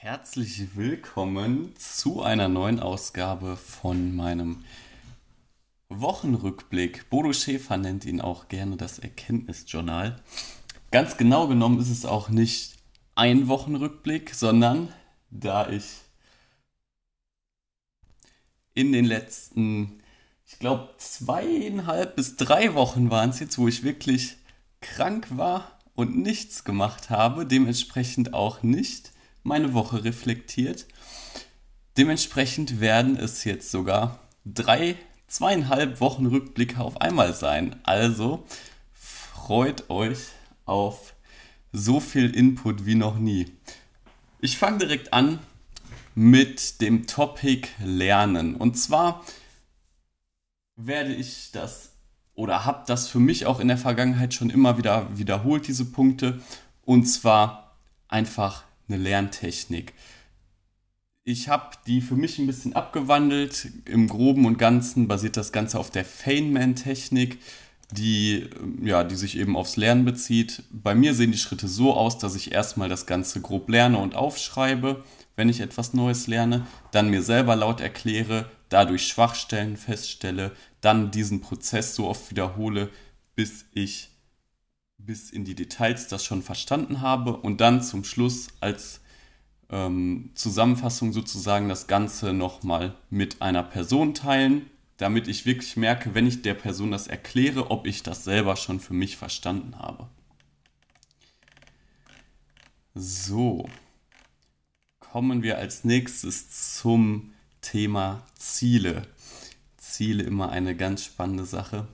Herzlich willkommen zu einer neuen Ausgabe von meinem Wochenrückblick. Bodo Schäfer nennt ihn auch gerne das Erkenntnisjournal. Ganz genau genommen ist es auch nicht ein Wochenrückblick, sondern da ich in den letzten, ich glaube, zweieinhalb bis drei Wochen waren es jetzt, wo ich wirklich krank war und nichts gemacht habe, dementsprechend auch nicht meine Woche reflektiert. Dementsprechend werden es jetzt sogar drei, zweieinhalb Wochen Rückblicke auf einmal sein. Also freut euch auf so viel Input wie noch nie. Ich fange direkt an mit dem Topic Lernen. Und zwar werde ich das oder habe das für mich auch in der Vergangenheit schon immer wieder wiederholt, diese Punkte. Und zwar einfach eine Lerntechnik. Ich habe die für mich ein bisschen abgewandelt. Im Groben und Ganzen basiert das Ganze auf der Feynman-Technik, die, ja, die sich eben aufs Lernen bezieht. Bei mir sehen die Schritte so aus, dass ich erstmal das Ganze grob lerne und aufschreibe, wenn ich etwas Neues lerne, dann mir selber laut erkläre, dadurch Schwachstellen feststelle, dann diesen Prozess so oft wiederhole, bis ich bis in die Details das schon verstanden habe und dann zum Schluss als ähm, Zusammenfassung sozusagen das Ganze nochmal mit einer Person teilen, damit ich wirklich merke, wenn ich der Person das erkläre, ob ich das selber schon für mich verstanden habe. So, kommen wir als nächstes zum Thema Ziele. Ziele immer eine ganz spannende Sache.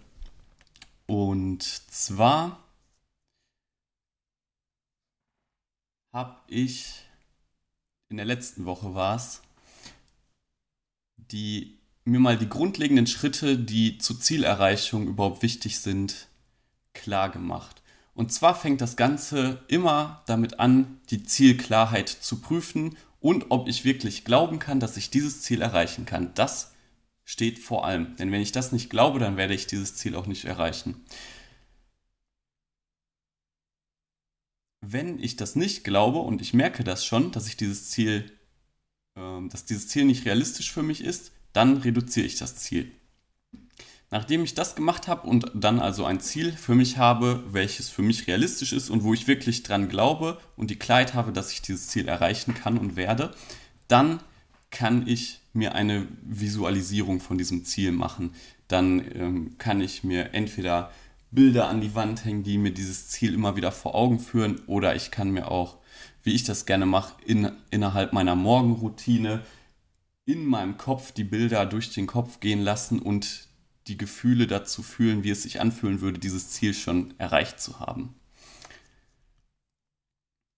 Und zwar habe ich, in der letzten Woche war es, die, mir mal die grundlegenden Schritte, die zur Zielerreichung überhaupt wichtig sind, klar gemacht. Und zwar fängt das Ganze immer damit an, die Zielklarheit zu prüfen und ob ich wirklich glauben kann, dass ich dieses Ziel erreichen kann. Das steht vor allem. Denn wenn ich das nicht glaube, dann werde ich dieses Ziel auch nicht erreichen. Wenn ich das nicht glaube und ich merke das schon, dass ich dieses Ziel, äh, dass dieses Ziel nicht realistisch für mich ist, dann reduziere ich das Ziel. Nachdem ich das gemacht habe und dann also ein Ziel für mich habe, welches für mich realistisch ist und wo ich wirklich dran glaube und die Klarheit habe, dass ich dieses Ziel erreichen kann und werde, dann kann ich mir eine Visualisierung von diesem Ziel machen. Dann ähm, kann ich mir entweder Bilder an die Wand hängen, die mir dieses Ziel immer wieder vor Augen führen. Oder ich kann mir auch, wie ich das gerne mache, in, innerhalb meiner Morgenroutine in meinem Kopf die Bilder durch den Kopf gehen lassen und die Gefühle dazu fühlen, wie es sich anfühlen würde, dieses Ziel schon erreicht zu haben.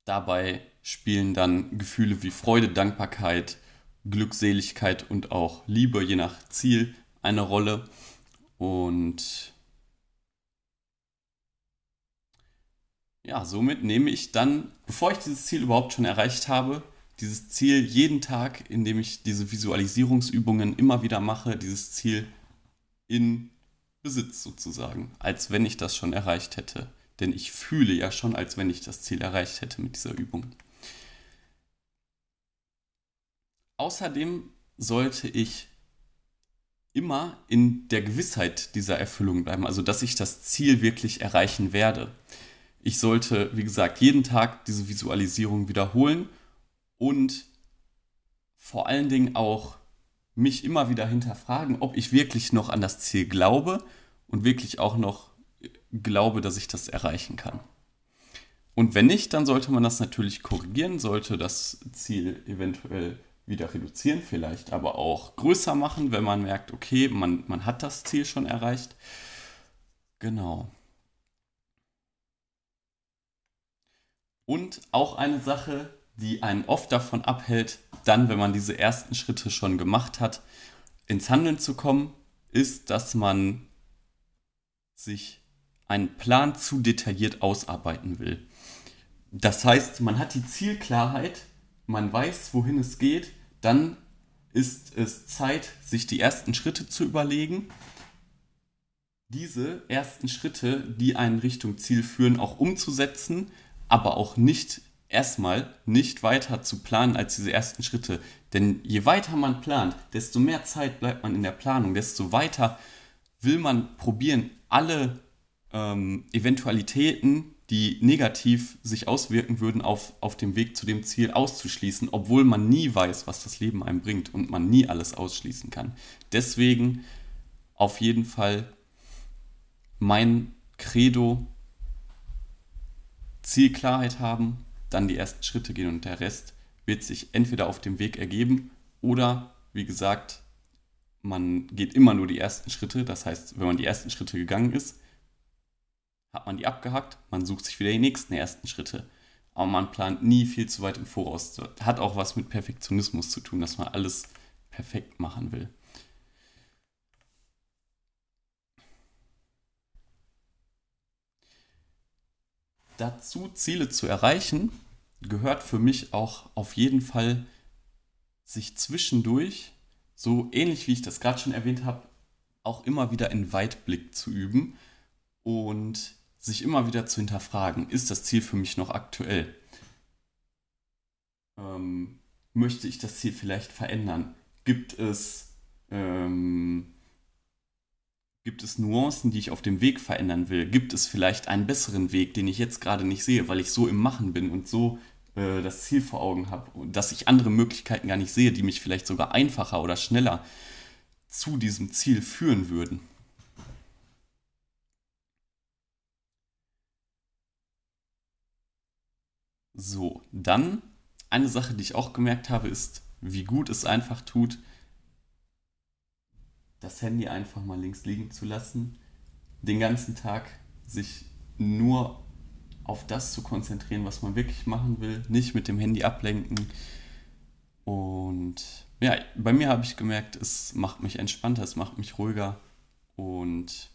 Dabei spielen dann Gefühle wie Freude, Dankbarkeit, Glückseligkeit und auch Liebe, je nach Ziel, eine Rolle. Und ja, somit nehme ich dann, bevor ich dieses Ziel überhaupt schon erreicht habe, dieses Ziel jeden Tag, indem ich diese Visualisierungsübungen immer wieder mache, dieses Ziel in Besitz sozusagen, als wenn ich das schon erreicht hätte. Denn ich fühle ja schon, als wenn ich das Ziel erreicht hätte mit dieser Übung. Außerdem sollte ich immer in der Gewissheit dieser Erfüllung bleiben, also dass ich das Ziel wirklich erreichen werde ich sollte, wie gesagt, jeden Tag diese Visualisierung wiederholen und vor allen Dingen auch mich immer wieder hinterfragen, ob ich wirklich noch an das Ziel glaube und wirklich auch noch glaube, dass ich das erreichen kann. Und wenn nicht, dann sollte man das natürlich korrigieren, sollte das Ziel eventuell wieder reduzieren, vielleicht aber auch größer machen, wenn man merkt, okay, man, man hat das Ziel schon erreicht. Genau. Und auch eine Sache, die einen oft davon abhält, dann, wenn man diese ersten Schritte schon gemacht hat, ins Handeln zu kommen, ist, dass man sich einen Plan zu detailliert ausarbeiten will. Das heißt, man hat die Zielklarheit, man weiß, wohin es geht, dann ist es Zeit, sich die ersten Schritte zu überlegen, diese ersten Schritte, die einen Richtung Ziel führen, auch umzusetzen aber auch nicht erstmal nicht weiter zu planen als diese ersten Schritte. Denn je weiter man plant, desto mehr Zeit bleibt man in der Planung, desto weiter will man probieren, alle ähm, Eventualitäten, die negativ sich auswirken würden, auf, auf dem Weg zu dem Ziel auszuschließen, obwohl man nie weiß, was das Leben einem bringt und man nie alles ausschließen kann. Deswegen auf jeden Fall mein Credo, Zielklarheit haben, dann die ersten Schritte gehen und der Rest wird sich entweder auf dem Weg ergeben oder, wie gesagt, man geht immer nur die ersten Schritte. Das heißt, wenn man die ersten Schritte gegangen ist, hat man die abgehackt, man sucht sich wieder die nächsten ersten Schritte. Aber man plant nie viel zu weit im Voraus. Hat auch was mit Perfektionismus zu tun, dass man alles perfekt machen will. Dazu Ziele zu erreichen, gehört für mich auch auf jeden Fall, sich zwischendurch, so ähnlich wie ich das gerade schon erwähnt habe, auch immer wieder in Weitblick zu üben und sich immer wieder zu hinterfragen, ist das Ziel für mich noch aktuell? Ähm, möchte ich das Ziel vielleicht verändern? Gibt es, ähm, gibt es Nuancen, die ich auf dem Weg verändern will? Gibt es vielleicht einen besseren Weg, den ich jetzt gerade nicht sehe, weil ich so im Machen bin und so äh, das Ziel vor Augen habe dass ich andere Möglichkeiten gar nicht sehe, die mich vielleicht sogar einfacher oder schneller zu diesem Ziel führen würden? So, dann eine Sache, die ich auch gemerkt habe, ist, wie gut es einfach tut, das Handy einfach mal links liegen zu lassen, den ganzen Tag sich nur auf das zu konzentrieren, was man wirklich machen will, nicht mit dem Handy ablenken. Und ja, bei mir habe ich gemerkt, es macht mich entspannter, es macht mich ruhiger und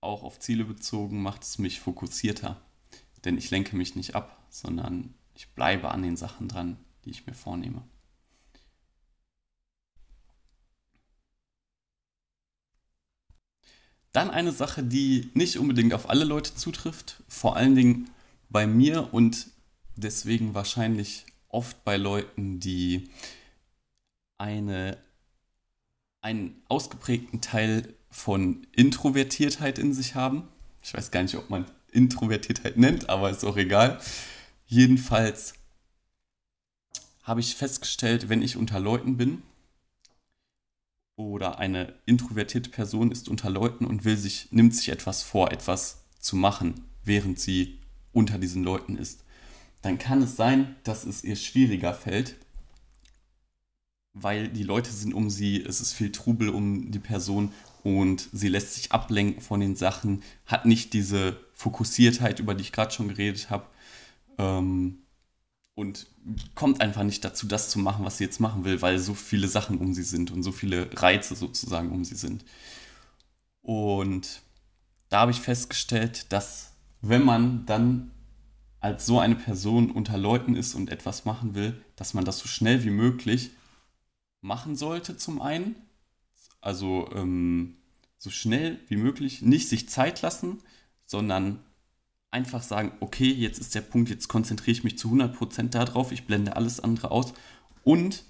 auch auf Ziele bezogen macht es mich fokussierter denn ich lenke mich nicht ab, sondern ich bleibe an den Sachen dran, die ich mir vornehme. Dann eine Sache, die nicht unbedingt auf alle Leute zutrifft, vor allen Dingen bei mir und deswegen wahrscheinlich oft bei Leuten, die eine, einen ausgeprägten Teil von Introvertiertheit in sich haben. Ich weiß gar nicht, ob man Introvertiertheit nennt, aber ist auch egal. Jedenfalls habe ich festgestellt, wenn ich unter Leuten bin oder eine introvertierte Person ist unter Leuten und will sich, nimmt sich etwas vor, etwas zu machen, während sie unter diesen Leuten ist, dann kann es sein, dass es ihr schwieriger fällt, weil die Leute sind um sie, es ist viel Trubel um die Person und sie lässt sich ablenken von den Sachen, hat nicht diese Fokussiertheit, über die ich gerade schon geredet habe. Ähm, und kommt einfach nicht dazu, das zu machen, was sie jetzt machen will, weil so viele Sachen um sie sind und so viele Reize sozusagen um sie sind. Und da habe ich festgestellt, dass wenn man dann als so eine Person unter Leuten ist und etwas machen will, dass man das so schnell wie möglich machen sollte zum einen. Also ähm, so schnell wie möglich nicht sich Zeit lassen, sondern einfach sagen, okay, jetzt ist der Punkt, jetzt konzentriere ich mich zu 100% darauf, ich blende alles andere aus und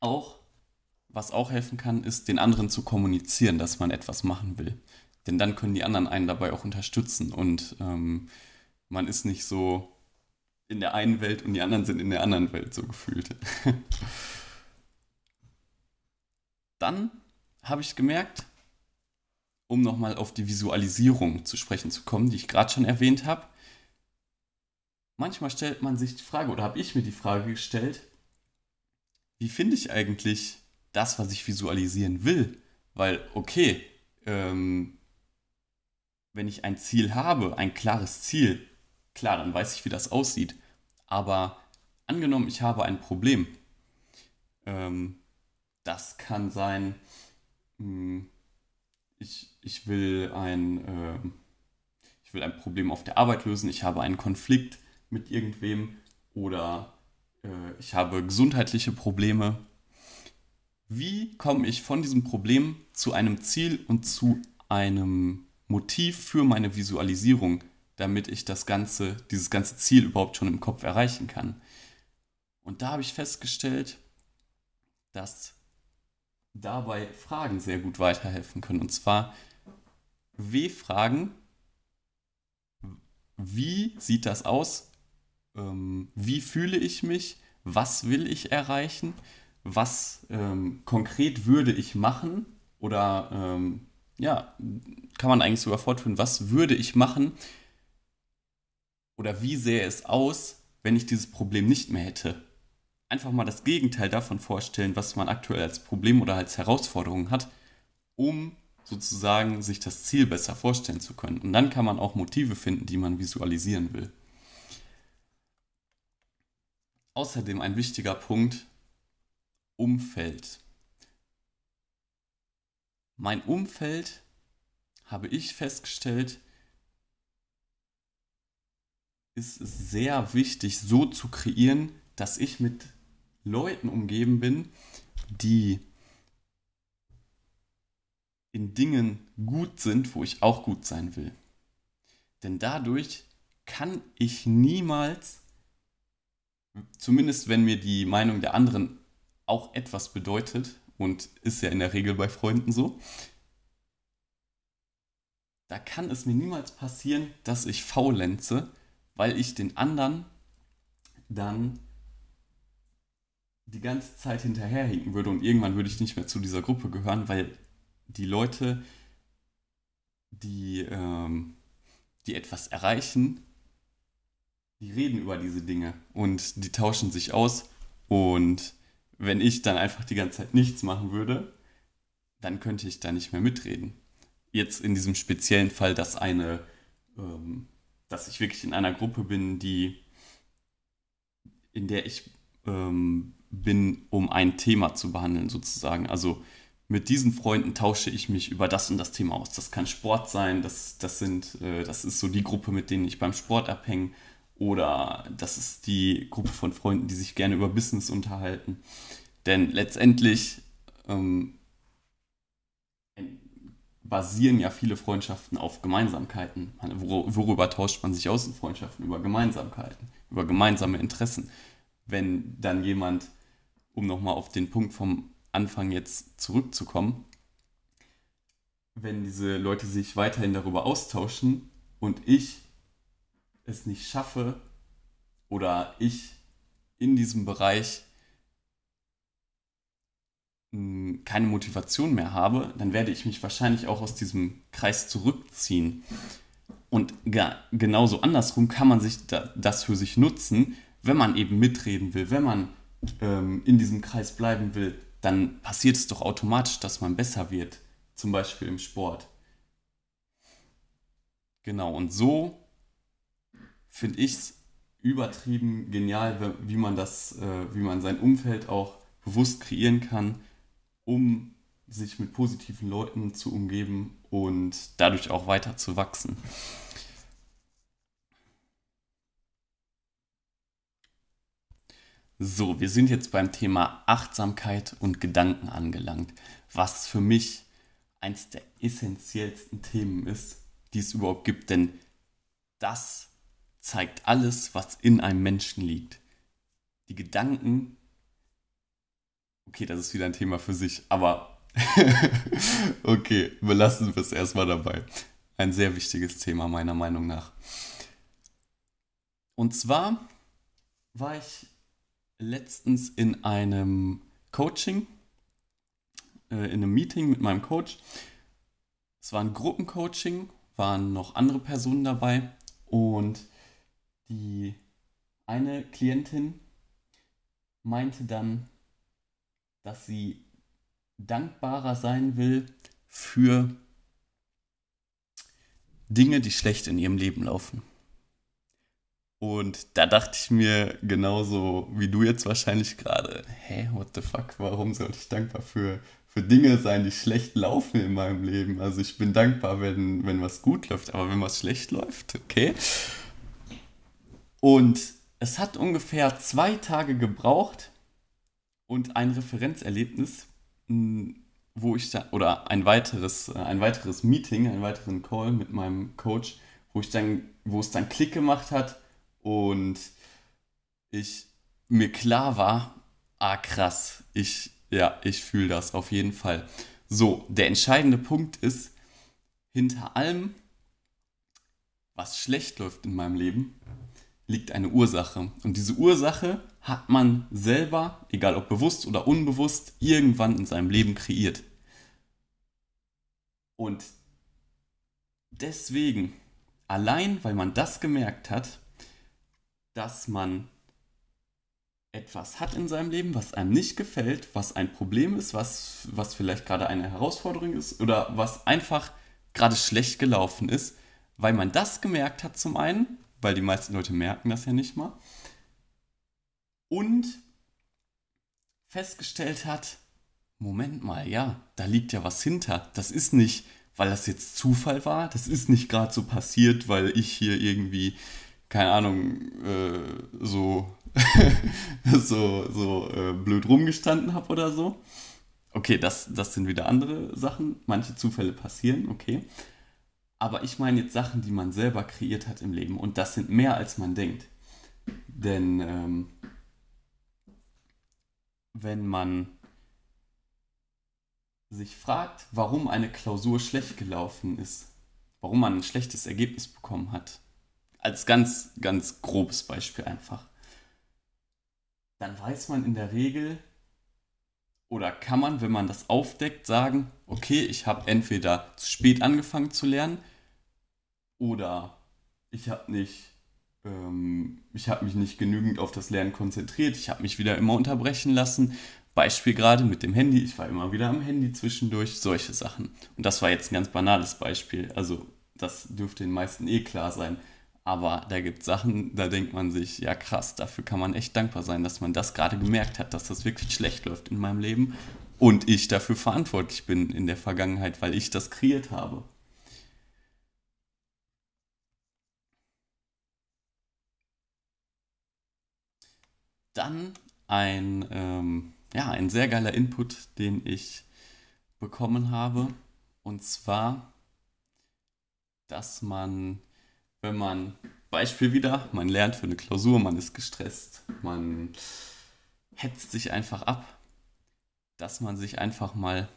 auch, was auch helfen kann, ist den anderen zu kommunizieren, dass man etwas machen will. Denn dann können die anderen einen dabei auch unterstützen und ähm, man ist nicht so in der einen Welt und die anderen sind in der anderen Welt so gefühlt. dann habe ich gemerkt, um nochmal auf die Visualisierung zu sprechen zu kommen, die ich gerade schon erwähnt habe. Manchmal stellt man sich die Frage, oder habe ich mir die Frage gestellt, wie finde ich eigentlich das, was ich visualisieren will? Weil, okay, ähm, wenn ich ein Ziel habe, ein klares Ziel, klar, dann weiß ich, wie das aussieht. Aber angenommen, ich habe ein Problem. Ähm, das kann sein, mh, hm, ich, ich, will ein, äh, ich will ein Problem auf der Arbeit lösen, ich habe einen Konflikt mit irgendwem oder äh, ich habe gesundheitliche Probleme. Wie komme ich von diesem Problem zu einem Ziel und zu einem Motiv für meine Visualisierung, damit ich das ganze, dieses ganze Ziel überhaupt schon im Kopf erreichen kann. Und da habe ich festgestellt, dass dabei Fragen sehr gut weiterhelfen können. Und zwar W-Fragen. Wie sieht das aus? Ähm, wie fühle ich mich? Was will ich erreichen? Was ähm, konkret würde ich machen? Oder ähm, ja, kann man eigentlich sogar fortführen, was würde ich machen? Oder wie sähe es aus, wenn ich dieses Problem nicht mehr hätte? einfach mal das Gegenteil davon vorstellen, was man aktuell als Problem oder als Herausforderung hat, um sozusagen sich das Ziel besser vorstellen zu können. Und dann kann man auch Motive finden, die man visualisieren will. Außerdem ein wichtiger Punkt, Umfeld. Mein Umfeld, habe ich festgestellt, ist sehr wichtig, so zu kreieren, dass ich mit Leuten umgeben bin, die in Dingen gut sind, wo ich auch gut sein will. Denn dadurch kann ich niemals, zumindest wenn mir die Meinung der anderen auch etwas bedeutet, und ist ja in der Regel bei Freunden so, da kann es mir niemals passieren, dass ich faulenze, weil ich den anderen dann die ganze Zeit hinterherhinken würde und irgendwann würde ich nicht mehr zu dieser Gruppe gehören, weil die Leute, die, ähm, die etwas erreichen, die reden über diese Dinge und die tauschen sich aus und wenn ich dann einfach die ganze Zeit nichts machen würde, dann könnte ich da nicht mehr mitreden. Jetzt in diesem speziellen Fall, dass eine, ähm, dass ich wirklich in einer Gruppe bin, die, in der ich ähm, bin, um ein Thema zu behandeln, sozusagen. Also mit diesen Freunden tausche ich mich über das und das Thema aus. Das kann Sport sein, das, das, sind, äh, das ist so die Gruppe, mit denen ich beim Sport abhänge. Oder das ist die Gruppe von Freunden, die sich gerne über Business unterhalten. Denn letztendlich ähm, basieren ja viele Freundschaften auf Gemeinsamkeiten. Worüber tauscht man sich aus in Freundschaften? Über Gemeinsamkeiten, über gemeinsame Interessen. Wenn dann jemand um nochmal auf den Punkt vom Anfang jetzt zurückzukommen, wenn diese Leute sich weiterhin darüber austauschen und ich es nicht schaffe oder ich in diesem Bereich hm, keine Motivation mehr habe, dann werde ich mich wahrscheinlich auch aus diesem Kreis zurückziehen. Und genauso andersrum kann man sich das für sich nutzen, wenn man eben mitreden will, wenn man ähm, in diesem Kreis bleiben will, dann passiert es doch automatisch, dass man besser wird. Zum Beispiel im Sport. Genau, und so finde ich es übertrieben genial, wie man das, äh, wie man sein Umfeld auch bewusst kreieren kann, um sich mit positiven Leuten zu umgeben und dadurch auch weiter zu wachsen. So, wir sind jetzt beim Thema Achtsamkeit und Gedanken angelangt, was für mich eins der essentiellsten Themen ist, die es überhaupt gibt, denn das zeigt alles, was in einem Menschen liegt. Die Gedanken, okay, das ist wieder ein Thema für sich, aber okay, belassen wir es erstmal dabei. Ein sehr wichtiges Thema meiner Meinung nach. Und zwar war ich letztens in einem Coaching, äh, in einem Meeting mit meinem Coach. Es war ein Gruppencoaching, waren noch andere Personen dabei und die eine Klientin meinte dann, dass sie dankbarer sein will für Dinge, die schlecht in ihrem Leben laufen. Und da dachte ich mir genauso wie du jetzt wahrscheinlich gerade, hä, what the fuck, warum sollte ich dankbar für, für Dinge sein, die schlecht laufen in meinem Leben? Also ich bin dankbar, wenn, wenn was gut läuft, aber wenn was schlecht läuft, okay. Und es hat ungefähr zwei Tage gebraucht und ein Referenzerlebnis, wo ich da, oder ein weiteres, ein weiteres Meeting, einen weiteren Call mit meinem Coach, wo ich dann, wo es dann Klick gemacht hat und ich mir klar war, ah krass, ich, ja, ich fühle das auf jeden Fall. So, der entscheidende Punkt ist, hinter allem, was schlecht läuft in meinem Leben, liegt eine Ursache. Und diese Ursache hat man selber, egal ob bewusst oder unbewusst, irgendwann in seinem Leben kreiert. Und deswegen, allein weil man das gemerkt hat, dass man etwas hat in seinem Leben, was einem nicht gefällt, was ein Problem ist, was, was vielleicht gerade eine Herausforderung ist oder was einfach gerade schlecht gelaufen ist, weil man das gemerkt hat zum einen, weil die meisten Leute merken das ja nicht mal, und festgestellt hat, Moment mal, ja, da liegt ja was hinter. Das ist nicht, weil das jetzt Zufall war, das ist nicht gerade so passiert, weil ich hier irgendwie, keine Ahnung, äh, so, so, so äh, blöd rumgestanden habe oder so. Okay, das, das sind wieder andere Sachen. Manche Zufälle passieren, okay. Aber ich meine jetzt Sachen, die man selber kreiert hat im Leben. Und das sind mehr, als man denkt. Denn ähm, wenn man sich fragt, warum eine Klausur schlecht gelaufen ist, warum man ein schlechtes Ergebnis bekommen hat, als ganz, ganz grobes Beispiel einfach, dann weiß man in der Regel oder kann man, wenn man das aufdeckt, sagen, okay, ich habe entweder zu spät angefangen zu lernen oder ich habe nicht ähm, ich habe mich nicht genügend auf das Lernen konzentriert, ich habe mich wieder immer unterbrechen lassen. Beispiel gerade mit dem Handy, ich war immer wieder am Handy zwischendurch, solche Sachen. Und das war jetzt ein ganz banales Beispiel, also das dürfte den meisten eh klar sein. Aber da gibt es Sachen, da denkt man sich, ja krass, dafür kann man echt dankbar sein, dass man das gerade gemerkt hat, dass das wirklich schlecht läuft in meinem Leben und ich dafür verantwortlich bin in der Vergangenheit, weil ich das kreiert habe. Dann ein, ähm, ja, ein sehr geiler Input, den ich bekommen habe. Und zwar, dass man, wenn man, Beispiel wieder, man lernt für eine Klausur, man ist gestresst, man hetzt sich einfach ab, dass man sich einfach mal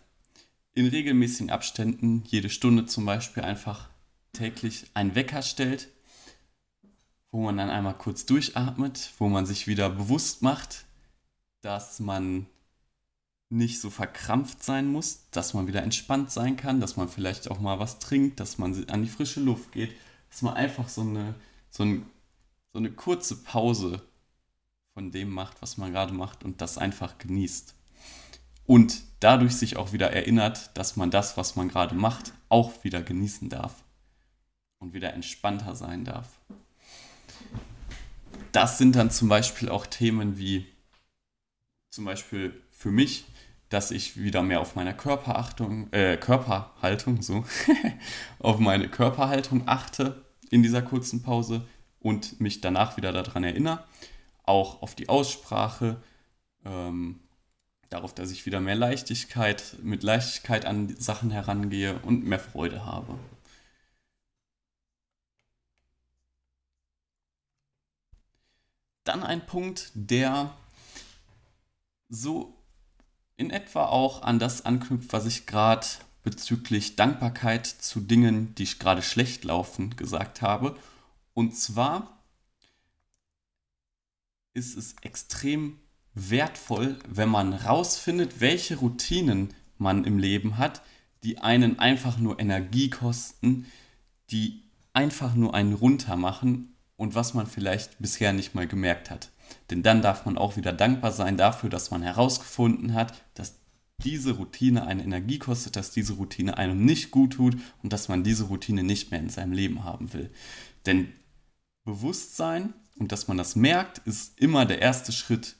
in regelmäßigen Abständen, jede Stunde zum Beispiel, einfach täglich einen Wecker stellt wo man dann einmal kurz durchatmet, wo man sich wieder bewusst macht, dass man nicht so verkrampft sein muss, dass man wieder entspannt sein kann, dass man vielleicht auch mal was trinkt, dass man an die frische Luft geht, dass man einfach so eine, so, ein, so eine kurze Pause von dem macht, was man gerade macht und das einfach genießt. Und dadurch sich auch wieder erinnert, dass man das, was man gerade macht, auch wieder genießen darf und wieder entspannter sein darf das sind dann zum Beispiel auch Themen wie zum Beispiel für mich, dass ich wieder mehr auf meine Körperachtung, äh, Körperhaltung, so, auf meine Körperhaltung achte in dieser kurzen Pause und mich danach wieder daran erinnere. Auch auf die Aussprache, ähm, darauf, dass ich wieder mehr Leichtigkeit, mit Leichtigkeit an Sachen herangehe und mehr Freude habe. Dann ein Punkt, der so in etwa auch an das anknüpft, was ich gerade bezüglich Dankbarkeit zu Dingen, die gerade schlecht laufen, gesagt habe. Und zwar ist es extrem wertvoll, wenn man rausfindet, welche Routinen man im Leben hat, die einen einfach nur Energie kosten, die einfach nur einen runter machen und was man vielleicht bisher nicht mal gemerkt hat. Denn dann darf man auch wieder dankbar sein dafür, dass man herausgefunden hat, dass diese Routine eine Energie kostet, dass diese Routine einem nicht gut tut und dass man diese Routine nicht mehr in seinem Leben haben will. Denn Bewusstsein und dass man das merkt, ist immer der erste Schritt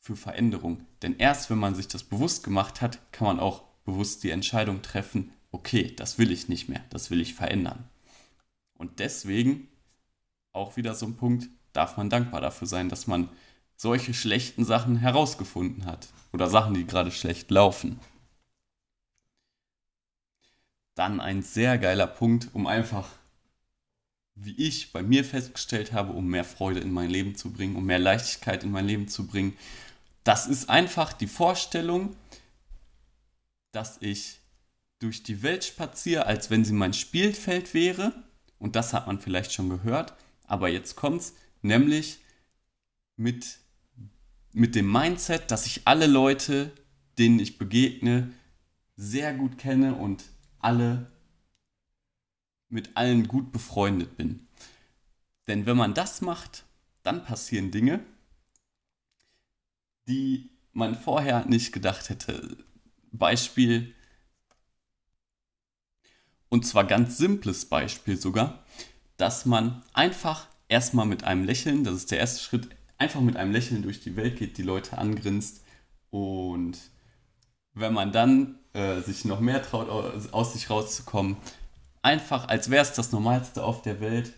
für Veränderung. Denn erst wenn man sich das bewusst gemacht hat, kann man auch bewusst die Entscheidung treffen, okay, das will ich nicht mehr, das will ich verändern. Und deswegen auch wieder so ein Punkt, darf man dankbar dafür sein, dass man solche schlechten Sachen herausgefunden hat. Oder Sachen, die gerade schlecht laufen. Dann ein sehr geiler Punkt, um einfach wie ich bei mir festgestellt habe, um mehr Freude in mein Leben zu bringen, um mehr Leichtigkeit in mein Leben zu bringen. Das ist einfach die Vorstellung, dass ich durch die Welt spaziere, als wenn sie mein Spielfeld wäre. Und das hat man vielleicht schon gehört. Aber jetzt kommt's, nämlich mit, mit dem Mindset, dass ich alle Leute, denen ich begegne, sehr gut kenne und alle mit allen gut befreundet bin. Denn wenn man das macht, dann passieren Dinge, die man vorher nicht gedacht hätte. Beispiel, und zwar ganz simples Beispiel sogar, dass man einfach erstmal mit einem Lächeln, das ist der erste Schritt, einfach mit einem Lächeln durch die Welt geht, die Leute angrinst und wenn man dann äh, sich noch mehr traut, aus, aus sich rauszukommen, einfach, als wäre es das Normalste auf der Welt,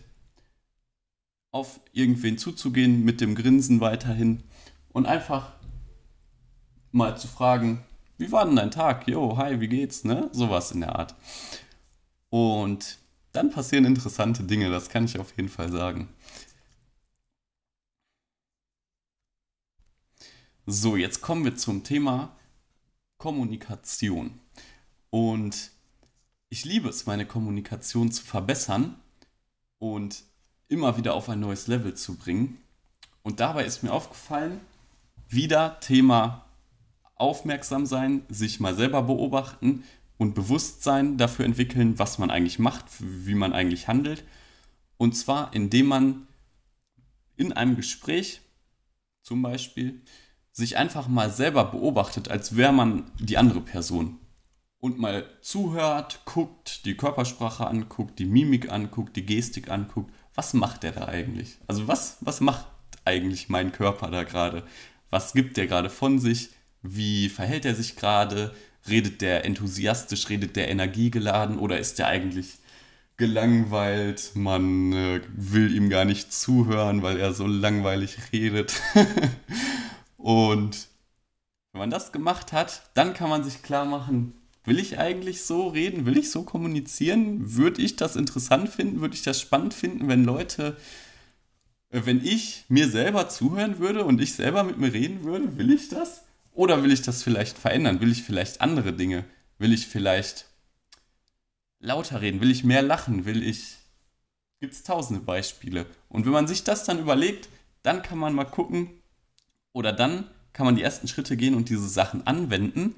auf irgendwen zuzugehen, mit dem Grinsen weiterhin und einfach mal zu fragen, wie war denn dein Tag? Jo, hi, wie geht's? Ne? Sowas in der Art. Und dann passieren interessante Dinge, das kann ich auf jeden Fall sagen. So, jetzt kommen wir zum Thema Kommunikation. Und ich liebe es, meine Kommunikation zu verbessern und immer wieder auf ein neues Level zu bringen. Und dabei ist mir aufgefallen, wieder Thema aufmerksam sein, sich mal selber beobachten und Bewusstsein dafür entwickeln, was man eigentlich macht, wie man eigentlich handelt. Und zwar, indem man in einem Gespräch zum Beispiel sich einfach mal selber beobachtet, als wäre man die andere Person und mal zuhört, guckt, die Körpersprache anguckt, die Mimik anguckt, die Gestik anguckt. Was macht der da eigentlich? Also was, was macht eigentlich mein Körper da gerade? Was gibt der gerade von sich? Wie verhält er sich gerade? Redet der enthusiastisch, redet der energiegeladen oder ist der eigentlich gelangweilt? Man äh, will ihm gar nicht zuhören, weil er so langweilig redet. und wenn man das gemacht hat, dann kann man sich klar machen, Will ich eigentlich so reden? Will ich so kommunizieren? Würde ich das interessant finden? Würde ich das spannend finden, wenn Leute, äh, wenn ich mir selber zuhören würde und ich selber mit mir reden würde? Will ich das? Oder will ich das vielleicht verändern? Will ich vielleicht andere Dinge? Will ich vielleicht lauter reden? Will ich mehr lachen? Will ich. Gibt es tausende Beispiele. Und wenn man sich das dann überlegt, dann kann man mal gucken, oder dann kann man die ersten Schritte gehen und diese Sachen anwenden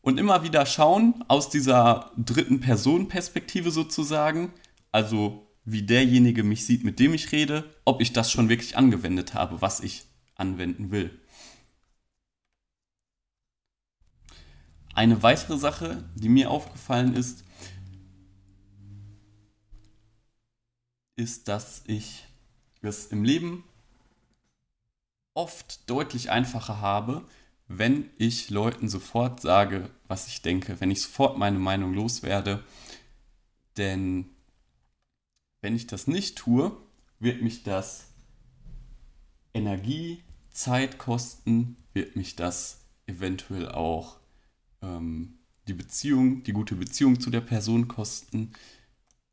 und immer wieder schauen aus dieser dritten Person-Perspektive sozusagen, also wie derjenige mich sieht, mit dem ich rede, ob ich das schon wirklich angewendet habe, was ich anwenden will. Eine weitere Sache, die mir aufgefallen ist, ist, dass ich es im Leben oft deutlich einfacher habe, wenn ich Leuten sofort sage, was ich denke, wenn ich sofort meine Meinung loswerde. Denn wenn ich das nicht tue, wird mich das Energie, Zeit kosten, wird mich das eventuell auch ähm, die Beziehung, die gute Beziehung zu der Person kosten.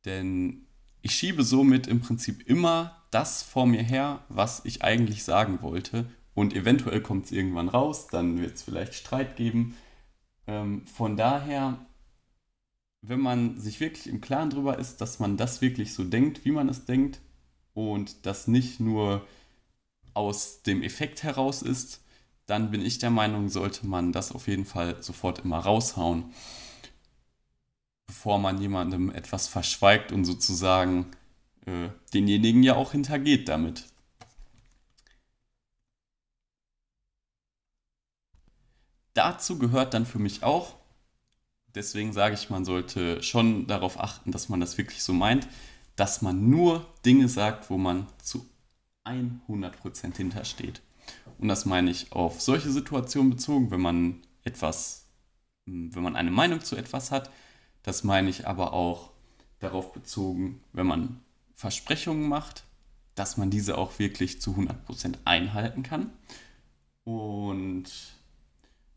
Denn ich schiebe somit im Prinzip immer das vor mir her, was ich eigentlich sagen wollte und eventuell kommt es irgendwann raus, dann wird es vielleicht Streit geben. Ähm, von daher, wenn man sich wirklich im Klaren darüber ist, dass man das wirklich so denkt, wie man es denkt und das nicht nur aus dem Effekt heraus ist, dann bin ich der Meinung, sollte man das auf jeden Fall sofort immer raushauen, bevor man jemandem etwas verschweigt und sozusagen äh, denjenigen ja auch hintergeht damit. dazu gehört dann für mich auch, deswegen sage ich, man sollte schon darauf achten, dass man das wirklich so meint, dass man nur Dinge sagt, wo man zu 100% hintersteht. Und das meine ich auf solche Situationen bezogen, wenn man etwas, wenn man eine Meinung zu etwas hat. Das meine ich aber auch darauf bezogen, wenn man Versprechungen macht, dass man diese auch wirklich zu 100% einhalten kann. Und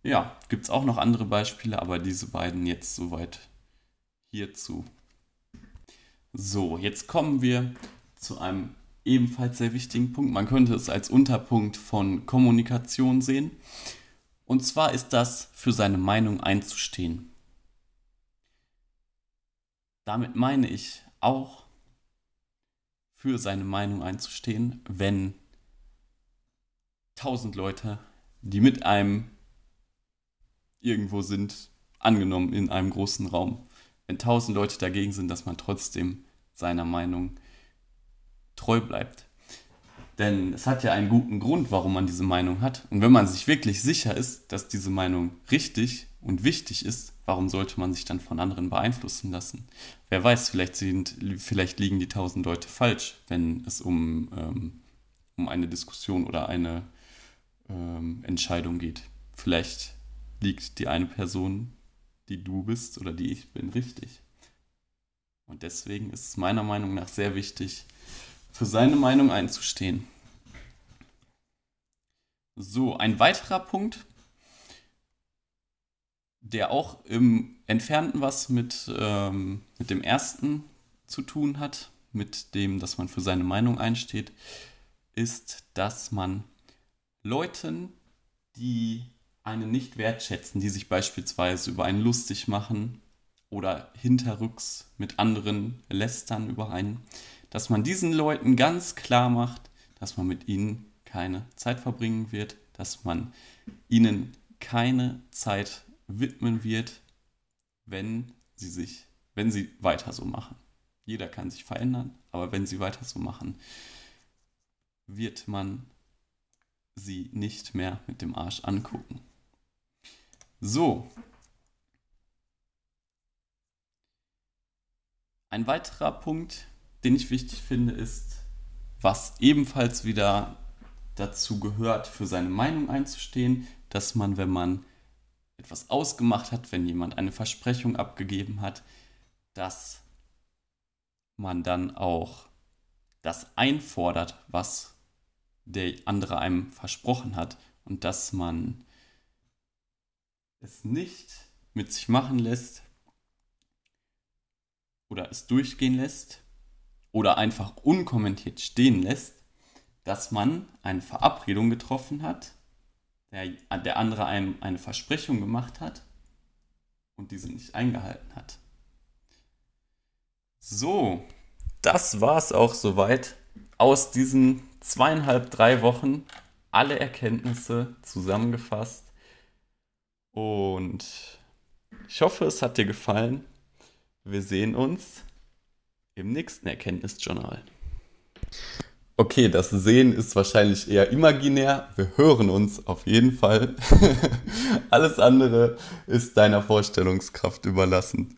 ja, gibt es auch noch andere Beispiele, aber diese beiden jetzt soweit hierzu. So, jetzt kommen wir zu einem ebenfalls sehr wichtigen Punkt. Man könnte es als Unterpunkt von Kommunikation sehen. Und zwar ist das, für seine Meinung einzustehen. Damit meine ich auch, für seine Meinung einzustehen, wenn tausend Leute, die mit einem irgendwo sind, angenommen in einem großen Raum, wenn tausend Leute dagegen sind, dass man trotzdem seiner Meinung treu bleibt. Denn es hat ja einen guten Grund, warum man diese Meinung hat. Und wenn man sich wirklich sicher ist, dass diese Meinung richtig und wichtig ist, warum sollte man sich dann von anderen beeinflussen lassen? Wer weiß, vielleicht, sind, vielleicht liegen die tausend Leute falsch, wenn es um, ähm, um eine Diskussion oder eine ähm, Entscheidung geht. Vielleicht liegt die eine Person, die du bist oder die ich bin, richtig. Und deswegen ist es meiner Meinung nach sehr wichtig, für seine Meinung einzustehen. So, ein weiterer Punkt, der auch im Entfernten was mit, ähm, mit dem ersten zu tun hat, mit dem, dass man für seine Meinung einsteht, ist, dass man Leuten, die einen nicht wertschätzen, die sich beispielsweise über einen lustig machen oder hinterrücks mit anderen lästern über einen, dass man diesen Leuten ganz klar macht, dass man mit ihnen keine Zeit verbringen wird, dass man ihnen keine Zeit widmen wird, wenn sie sich, wenn sie weiter so machen. Jeder kann sich verändern, aber wenn sie weiter so machen, wird man sie nicht mehr mit dem Arsch angucken. So. Ein weiterer Punkt, den ich wichtig finde, ist, was ebenfalls wieder dazu gehört, für seine Meinung einzustehen, dass man, wenn man etwas ausgemacht hat, wenn jemand eine Versprechung abgegeben hat, dass man dann auch das einfordert, was der andere einem versprochen hat und dass man es nicht mit sich machen lässt oder es durchgehen lässt, oder einfach unkommentiert stehen lässt, dass man eine Verabredung getroffen hat, der, der andere einem eine Versprechung gemacht hat und diese nicht eingehalten hat. So, das war es auch soweit aus diesen zweieinhalb, drei Wochen. Alle Erkenntnisse zusammengefasst. Und ich hoffe, es hat dir gefallen. Wir sehen uns im nächsten Erkenntnisjournal. Okay, das Sehen ist wahrscheinlich eher imaginär. Wir hören uns auf jeden Fall. Alles andere ist deiner Vorstellungskraft überlassen.